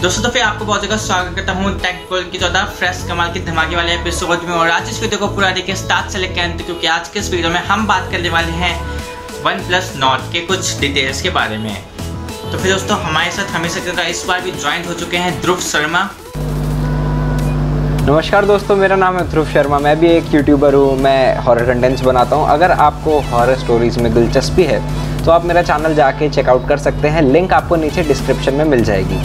दोस्तों तो फिर आपको बहुत जगह स्वागत करता हूँ टेक की ज़्यादा फ्रेश कमाल की, धमाके वाले एपिसोड में। और आज इस वीडियो को पूरा देखिए स्टार्ट से लेकर अंत क्योंकि आज के इस वीडियो में हम बात करने वाले हैं वन प्लस नॉट के कुछ डिटेल्स के बारे में। तो फिर दोस्तों, हमारे साथ हमेशा इस बार भी ज्वाइन हो चुके हैं ध्रुव शर्मा। नमस्कार दोस्तों, मेरा नाम है ध्रुव शर्मा। मैं भी एक यूट्यूबर हूँ, मैं हॉरर कंटेंट्स बनाता हूँ। अगर आपको हॉरर स्टोरीज में दिलचस्पी है तो आप मेरा चैनल जाके चेकआउट कर सकते हैं। लिंक आपको नीचे डिस्क्रिप्शन में मिल जाएगी।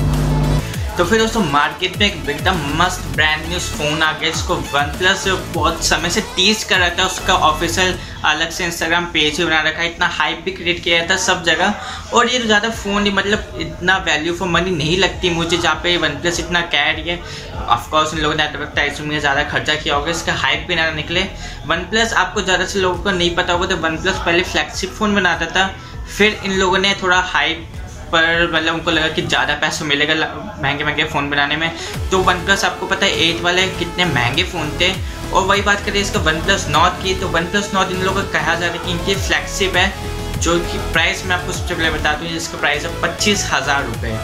तो फिर दोस्तों मार्केट में एक एकदम मस्त ब्रांड न्यू फ़ोन आ गया, जिसको वन प्लस बहुत समय से टीज कर रहा था। उसका ऑफिशियल अलग से इंस्टाग्राम पेज भी बना रखा है। इतना हाइप भी क्रिएट किया था सब जगह। और ये ज़्यादा फ़ोन मतलब इतना वैल्यू फॉर मनी नहीं लगती मुझे, जहाँ पे वन प्लस इतना कैर है। ऑफकोर्स इन लोगों ने एडवर्टाइजमेंट में ज़्यादा खर्चा किया होगा, इसका हाइप भी ना निकले। वन प्लस आपको ज़्यादा से लोगों को नहीं पता होगा तो वन प्लस पहले फ्लैगशिप फ़ोन बनाता था। फिर इन लोगों ने थोड़ा हाइप पर मतलब उनको लगा कि ज़्यादा पैसा मिलेगा महँगे महँगे फ़ोन बनाने में। तो वन प्लस आपको पता है, एट वाले कितने महँगे फ़ोन थे। और वही बात करें इसका वन प्लस नॉट की तो वन प्लस नॉट इन लोगों का कहा जा रहा है कि इनकी फ्लैगशिप है, जो कि प्राइस मैं आपको सबसे पहले बता दूँ जिसका प्राइस है पच्चीस हज़ार रुपये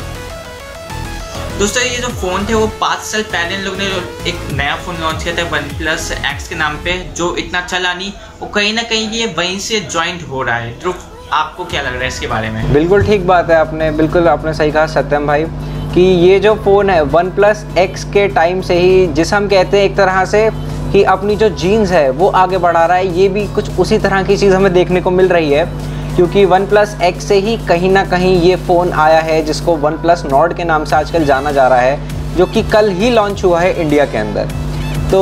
दोस्तों, ये जो फ़ोन थे, वो पाँच साल पहले इन लोगों ने एक नया फ़ोन लॉन्च किया था वन प्लस एक्स के नाम पे, जो इतना चला नहीं वो कहीं ना कहीं ये वहीं से ज्वाइंट हो रहा है। तो आपको क्या लग रहा है इसके बारे में? बिल्कुल ठीक बात है आपने, बिल्कुल आपने सही कहा सत्यम भाई, कि ये जो फ़ोन है वन प्लस एक्स के टाइम से ही, जिस हम कहते हैं एक तरह से कि अपनी जो जीन्स है, वो आगे बढ़ा रहा है, ये भी कुछ उसी तरह की चीज़ हमें देखने को मिल रही है, क्योंकि वन प्लस एक्स से ही कहीं ना कहीं ये फ़ोन आया है, जिसको वन प्लस नॉट के नाम से आजकल जाना जा रहा है, जो कि कल ही लॉन्च हुआ है इंडिया के अंदर। तो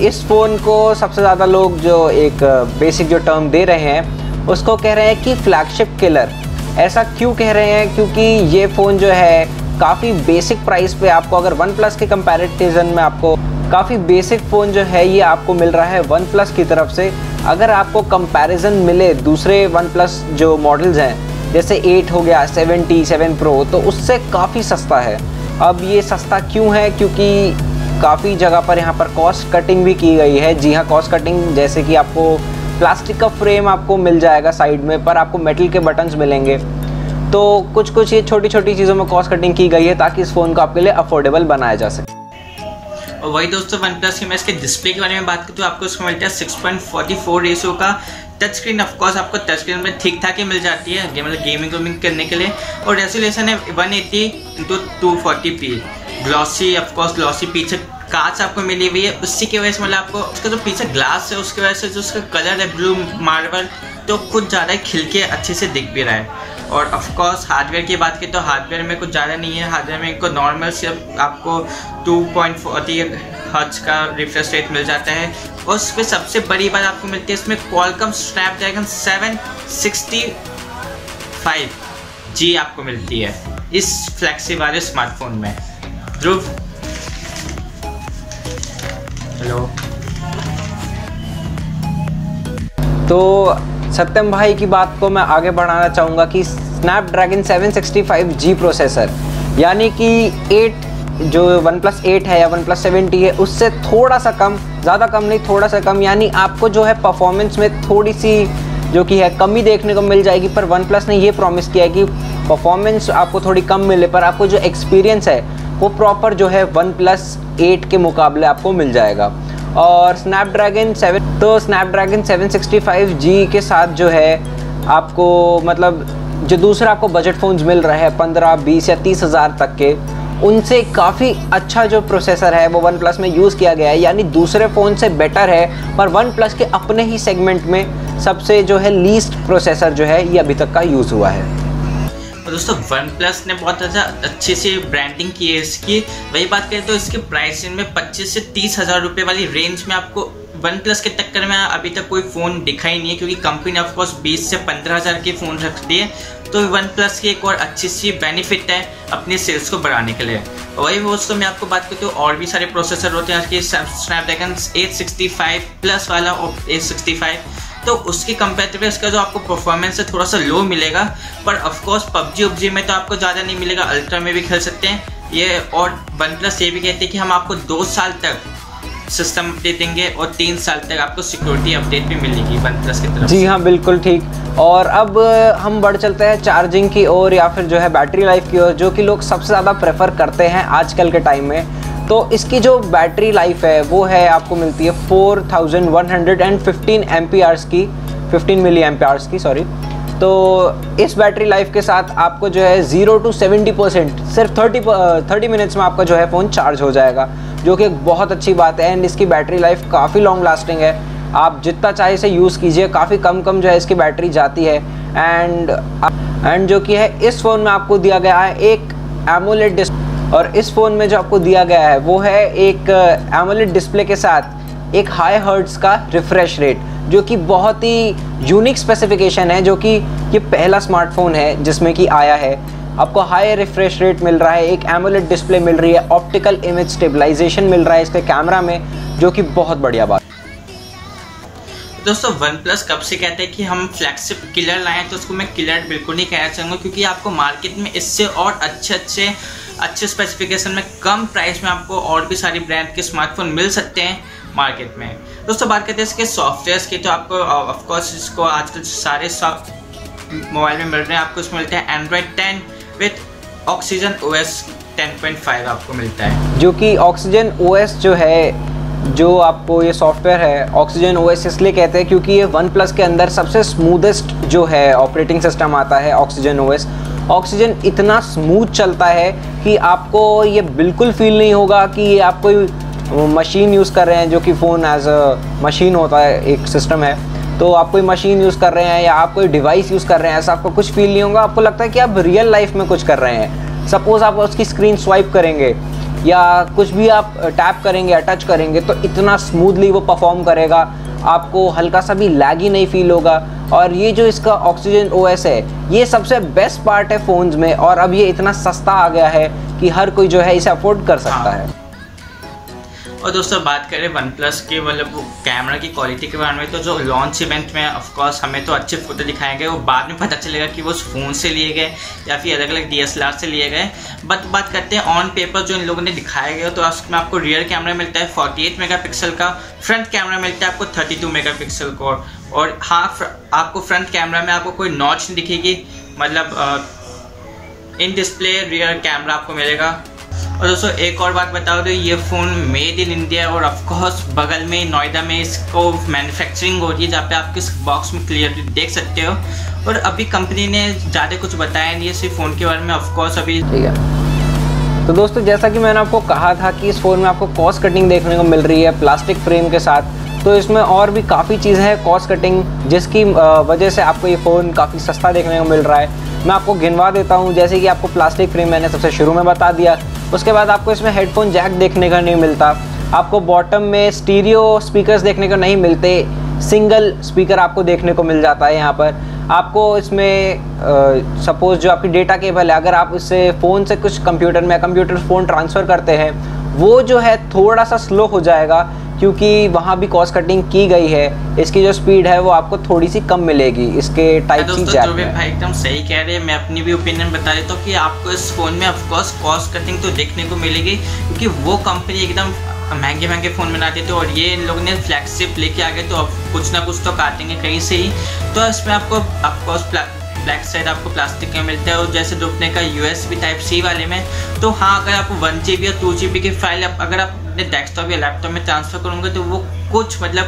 इस फ़ोन को सबसे ज़्यादा लोग जो एक बेसिक जो टर्म दे रहे हैं उसको कह रहे हैं कि फ्लैगशिप किलर ऐसा क्यों कह रहे हैं? क्योंकि ये फ़ोन जो है, काफ़ी बेसिक प्राइस पे आपको अगर वन प्लस के कंपैरिजन में आपको काफ़ी बेसिक फ़ोन जो है, ये आपको मिल रहा है वन प्लस की तरफ़ से। अगर आपको कंपैरिजन मिले दूसरे वन प्लस जो मॉडल्स हैं, जैसे 8 हो गया 70 7 प्रो तो उससे काफ़ी सस्ता है। अब ये सस्ता क्यों है? क्योंकि काफ़ी जगह पर यहाँ पर कॉस्ट कटिंग भी की गई है। जी हाँ कॉस्ट कटिंग जैसे कि आपको प्लास्टिक का फ्रेम आपको मिल जाएगा साइड में, पर आपको मेटल के बटन्स मिलेंगे। तो कुछ कुछ ये छोटी छोटी चीज़ों में कॉस्ट कटिंग की गई है ताकि इस फ़ोन को आपके लिए अफोर्डेबल बनाया जा सके। और वही दोस्तों वन प्लस की मैं इसके डिस्प्ले के बारे में बात करूँ तो आपको उसमें मिलता है six point forty four ratio का टच स्क्रीन ऑफकोर्स आपको टच स्क्रीन में ठीक ठाक ही मिल जाती है मतलब गेमिंग वेमिंग करने के लिए। और रेजोल्यूशन है one eighty into two forty P glossy of course glossy पीछे कांच आपको मिली हुई है। उसी की वजह से मतलब आपको उसका जो पीछे ग्लास है, उसकी वजह से जो उसका कलर है ब्लू मार्बल तो कुछ ज़्यादा खिल के अच्छे से दिख भी रहा है। और ऑफकोर्स हार्डवेयर की बात करें तो हार्डवेयर में कुछ ज़्यादा नहीं है। हार्डवेयर में इनको नॉर्मल सिर्फ़ आपको टू पॉइंट फोर्टी हर्च का रिफ्रेश रेट मिल जाता है। और उस पर सबसे बड़ी बात आपको मिलती है, इसमें Qualcomm Snapdragon seven sixty five G आपको मिलती है, इस फ्लैक्सी वाले स्मार्टफ़ोन में। ध्रुव हेलो। तो सत्यम भाई की बात को मैं आगे बढ़ाना चाहूँगा कि स्नैपड्रैगन 765 जी प्रोसेसर यानी कि 8 जो वन प्लस एट है या वन प्लस सेवेंटी है, उससे थोड़ा सा कम, ज़्यादा कम नहीं, थोड़ा सा कम, यानी आपको जो है परफॉर्मेंस में थोड़ी सी जो कि है, कमी देखने को मिल जाएगी, पर वन प्लस ने ये प्रॉमिस किया है कि परफॉर्मेंस आपको थोड़ी कम मिले, पर आपको जो एक्सपीरियंस है वो प्रॉपर जो है वन प्लस एट के मुकाबले आपको मिल जाएगा। और स्नैपड्रैगन सेवन तो स्नैपड्रैगन 765G के साथ जो है आपको मतलब जो दूसरा आपको बजट फ़ोन्स मिल रहे हैं पंद्रह, बीस या तीस हज़ार तक के, उनसे काफ़ी अच्छा जो प्रोसेसर है वो वन प्लस में यूज़ किया गया है। यानी दूसरे फ़ोन से बेटर है, पर वन प्लस के अपने ही सेगमेंट में सबसे जो है लीस्ट प्रोसेसर जो है ये अभी तक का यूज़ हुआ है। और दोस्तों वन प्लस ने बहुत ज़्यादा अच्छे से ब्रांडिंग की है इसकी। वही बात करें तो इसके प्राइस में पच्चीस से तीस हज़ार रुपये वाली रेंज में आपको वन प्लस के टक्कर में अभी तक कोई फ़ोन दिखा ही नहीं है, क्योंकि कंपनी ऑफकोर्स बीस से पंद्रह हज़ार के फ़ोन रखती है। तो वन प्लस की एक और अच्छी सी बेनिफिट है अपने सेल्स को बढ़ाने के लिए। वही दोस्तों, मैं आपको बात करती हूँ, और भी सारे प्रोसेसर होते हैं, आज Snapdragon eight sixty five plus वाला, और एट सिक्सटी फाइव तो उसकी कंपेरेटिव इसका जो आपको परफॉर्मेंस है थोड़ा सा लो मिलेगा पर ऑफकोर्स पबजी उबजी में तो आपको ज़्यादा नहीं मिलेगा अल्ट्रा में भी खेल सकते हैं। ये और वन प्लस ये भी कहते हैं कि हम आपको दो साल तक सिस्टम अपडेट देंगे और तीन साल तक आपको सिक्योरिटी अपडेट भी मिलेगी वन प्लस की तरफ़ जी हाँ बिल्कुल ठीक। और अब हम बढ़ चलते हैं चार्जिंग की ओर या फिर जो है बैटरी लाइफ की ओर जो कि लोग सबसे ज़्यादा प्रेफर करते हैं आजकल के टाइम में। तो इसकी जो बैटरी लाइफ है, वो है आपको मिलती है four thousand one hundred and fifteen M P hours की, फिफ्टीन मिली एम की सॉरी तो इस बैटरी लाइफ के साथ आपको जो है ज़ीरो टू सेवेंटी परसेंट सिर्फ़ थर्टी थर्टी मिनट्स में आपका जो है फ़ोन चार्ज हो जाएगा, जो कि बहुत अच्छी बात है एंड इसकी बैटरी लाइफ काफ़ी लॉन्ग लास्टिंग है। आप जितना चाहे इसे यूज़ कीजिए, काफ़ी कम कम जो है इसकी बैटरी जाती है। एंड एंड जो कि है, इस फ़ोन में आपको दिया गया है एक एमोलेट डिस्प्ले और इस फ़ोन में जो आपको दिया गया है, वो है एक एमोलेट डिस्प्ले के साथ एक हाई हर्ट्स का रिफ्रेश रेट जो कि बहुत ही यूनिक स्पेसिफिकेशन है, जो कि ये पहला स्मार्टफ़ोन है जिसमें कि आया है। आपको हाई रिफ्रेश रेट मिल रहा है, एक एमोलेट डिस्प्ले मिल रही है ऑप्टिकल इमेज स्टेबलाइजेशन मिल रहा है इसके कैमरा में, जो कि बहुत बढ़िया बात। दोस्तों वन प्लस कब से कहते हैं कि हम फ्लैगशिप किलर लाएँ तो उसको मैं किलर बिल्कुल नहीं कहना चाहूँगा, क्योंकि आपको मार्केट में इससे और अच्छे अच्छे अच्छे स्पेसिफिकेशन में कम प्राइस में आपको और भी सारी ब्रांड के स्मार्टफ़ोन मिल सकते हैं मार्केट में। दोस्तों, बात करते हैं इसके सॉफ्टवेयर की तो आपको ऑफकोर्स इसको आजकल सारे सॉफ्ट मोबाइल में मिल रहे हैं। आपको इसमें मिलते हैं Android ten with Oxygen O S ten point five आपको मिलता है। जो कि ऑक्सीजन ओ एस जो है जो आपको ये सॉफ्टवेयर है ऑक्सीजन ओ एस इसलिए कहते हैं क्योंकि ये वन प्लस के अंदर सबसे स्मूदेस्ट जो है ऑपरेटिंग सिस्टम आता है ऑक्सीजन ओ एस ऑक्सीजन इतना स्मूथ चलता है कि आपको ये बिल्कुल फील नहीं होगा कि ये आप कोई मशीन यूज़ कर रहे हैं जो कि फ़ोन एज अ मशीन होता है, एक सिस्टम है। तो आप कोई मशीन यूज़ कर रहे हैं या आप कोई डिवाइस यूज़ कर रहे हैं, ऐसा आपको कुछ फील नहीं होगा। आपको लगता है कि आप रियल लाइफ में कुछ कर रहे हैं। सपोज़ आप उसकी स्क्रीन स्वाइप करेंगे या कुछ भी आप टैप करेंगे या टच करेंगे तो इतना स्मूथली वो परफॉर्म करेगा। आपको हल्का सा भी लैग ही नहीं फील होगा। और ये जो इसका ऑक्सीजन ओएस है ये सबसे बेस्ट पार्ट है फ़ोन्स में। और अब ये इतना सस्ता आ गया है कि हर कोई जो है इसे अफोर्ड कर सकता हाँ। और दोस्तों, बात करें वन प्लस के मतलब कैमरा की क्वालिटी के बारे में तो जो लॉन्च इवेंट में ऑफकोर्स हमें तो अच्छे फ़ोटो दिखाए गए वो बाद में पता चलेगा कि वो फ़ोन से लिए गए या फिर अलग अलग डी से लिए गए। बट बात करते हैं ऑन पेपर जो इन लोगों ने दिखाया गया तो उसमें आपको रियर कैमरा मिलता है 48 मेगापिक्सल का फ्रंट कैमरा मिलता है आपको 32 मेगापिक्सल का। और हाँ आपको फ्रंट कैमरा में आपको कोई नॉच नहीं दिखेगी। मतलब इन डिस्प्ले रियर कैमरा आपको मिलेगा। और दोस्तों, एक और बात बता दो, ये फ़ोन मेड इन इंडिया और ऑफकोर्स बगल में, नोएडा में इसको मैन्युफैक्चरिंग हो रही है, जहाँ पे आप किस बॉक्स में क्लियरली देख सकते हो। और अभी कंपनी ने ज़्यादा कुछ बताया नहीं है, सिर्फ़ फ़ोन के बारे में ऑफकोर्स अभी ठीक है। तो दोस्तों, जैसा कि मैंने आपको कहा था कि इस फ़ोन में आपको कॉस्ट कटिंग देखने को मिल रही है प्लास्टिक फ्रेम के साथ तो इसमें और भी काफ़ी चीज़ें हैं कॉस्ट कटिंग जिसकी वजह से आपको ये फ़ोन काफ़ी सस्ता देखने को मिल रहा है। मैं आपको गिनवा देता हूँ, जैसे कि आपको प्लास्टिक फ्रेम मैंने सबसे शुरू में बता दिया उसके बाद आपको इसमें हेडफोन जैक देखने का नहीं मिलता। आपको बॉटम में स्टीरियो स्पीकर्स देखने को नहीं मिलते। सिंगल स्पीकर आपको देखने को मिल जाता है यहाँ पर। आपको इसमें सपोज़ जो आपकी डेटा केबल है, अगर आप इससे फ़ोन से कुछ कंप्यूटर में कंप्यूटर फ़ोन ट्रांसफ़र करते हैं, वो जो है थोड़ा सा स्लो हो जाएगा। क्योंकि वहाँ भी कॉस्ट कटिंग की गई है। इसकी जो स्पीड है वो आपको थोड़ी सी कम मिलेगी। इसके टाइप सी जैक में भाई एकदम सही कह रहे हैं। मैं अपनी भी ओपिनियन बता देता हूँ कि आपको इस फ़ोन में ऑफकोर्स कॉस्ट कटिंग तो देखने को मिलेगी क्योंकि वो कंपनी एकदम महँगे महँगे फ़ोन बनाते थे और ये इन लोगों ने फ्लैगशिप लेके आ गए तो अब कुछ ना कुछ तो काटेंगे कहीं से ही। तो इसमें आपको ऑफकोर्स बैक साइड आपको प्लास्टिक का मिलता है और जैसे डूबने का यू टाइप सी वाले में तो हाँ अगर आप वन जी बी या टू जी बी की फ़ाइल अगर आप अपने डेस्कटॉप या लैपटॉप में ट्रांसफ़र करूँगा तो वो कुछ मतलब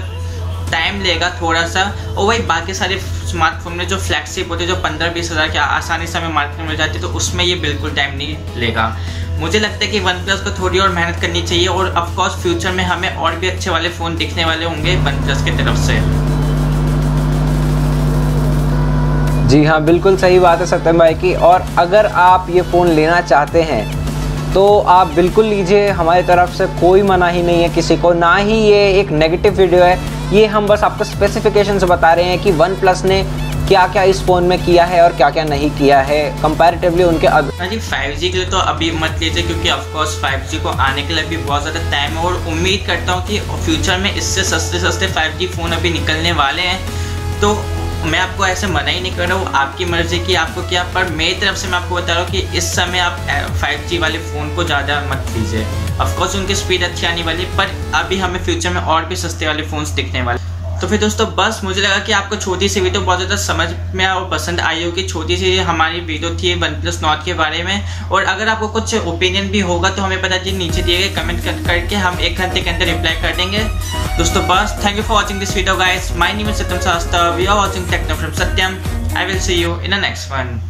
टाइम लेगा थोड़ा सा और वही बाकी सारे स्मार्टफ़ोन में जो फ्लैगशिप होते हैं, जो पंद्रह बीस हज़ार के आसानी से हमें मार्केट में मिल जाती है तो उसमें ये बिल्कुल टाइम नहीं लेगा। मुझे लगता है कि वन प्लस को थोड़ी और मेहनत करनी चाहिए, और ऑफकोर्स फ्यूचर में हमें और भी अच्छे वाले फ़ोन दिखने वाले होंगे वन प्लस की तरफ़ से। जी हाँ बिल्कुल सही बात है सत्यम भाई की। और अगर आप ये फ़ोन लेना चाहते हैं तो आप बिल्कुल लीजिए, हमारी तरफ़ से कोई मना ही नहीं है किसी को, ना ही ये एक नेगेटिव वीडियो है। ये हम बस आपको स्पेसिफिकेशन से बता रहे हैं कि वन प्लस ने क्या क्या इस फ़ोन में किया है और क्या क्या नहीं किया है कंपैरेटिवली उनके हाँ जी फाइव के लिए तो अभी मत लीजिए क्योंकि ऑफकोर्स फाइव जी को आने के लिए भी बहुत ज़्यादा टाइम है और उम्मीद करता हूँ कि फ्यूचर में इससे सस्ते सस्ते फाइव जी फ़ोन अभी निकलने वाले हैं। तो मैं आपको ऐसे मना ही नहीं कर रहा हूँ, आपकी मर्ज़ी की आपको क्या, पर मेरी तरफ़ से मैं आपको बता रहा हूँ कि इस समय आप फाइव जी वाले फ़ोन को ज़्यादा मत लीजिए ऑफकोर्स उनकी स्पीड अच्छी आने वाली पर अभी हमें फ्यूचर में और भी सस्ते वाले फ़ोन्स दिखने वाले तो फिर दोस्तों बस मुझे लगा कि आपको छोटी सी वीडियो बहुत ज़्यादा समझ में और पसंद आई होगी। छोटी सी हमारी वीडियो थी वन प्लस नॉट के बारे में। और अगर आपको कुछ ओपिनियन भी होगा तो हमें पता चलिए नीचे दिए गए कमेंट कर, करके हम एक घंटे के अंदर रिप्लाई कर देंगे। दोस्तों बस thank you for watching this video guys my name Satyam Shastra we are watching techno from Satyam I will see you in the next one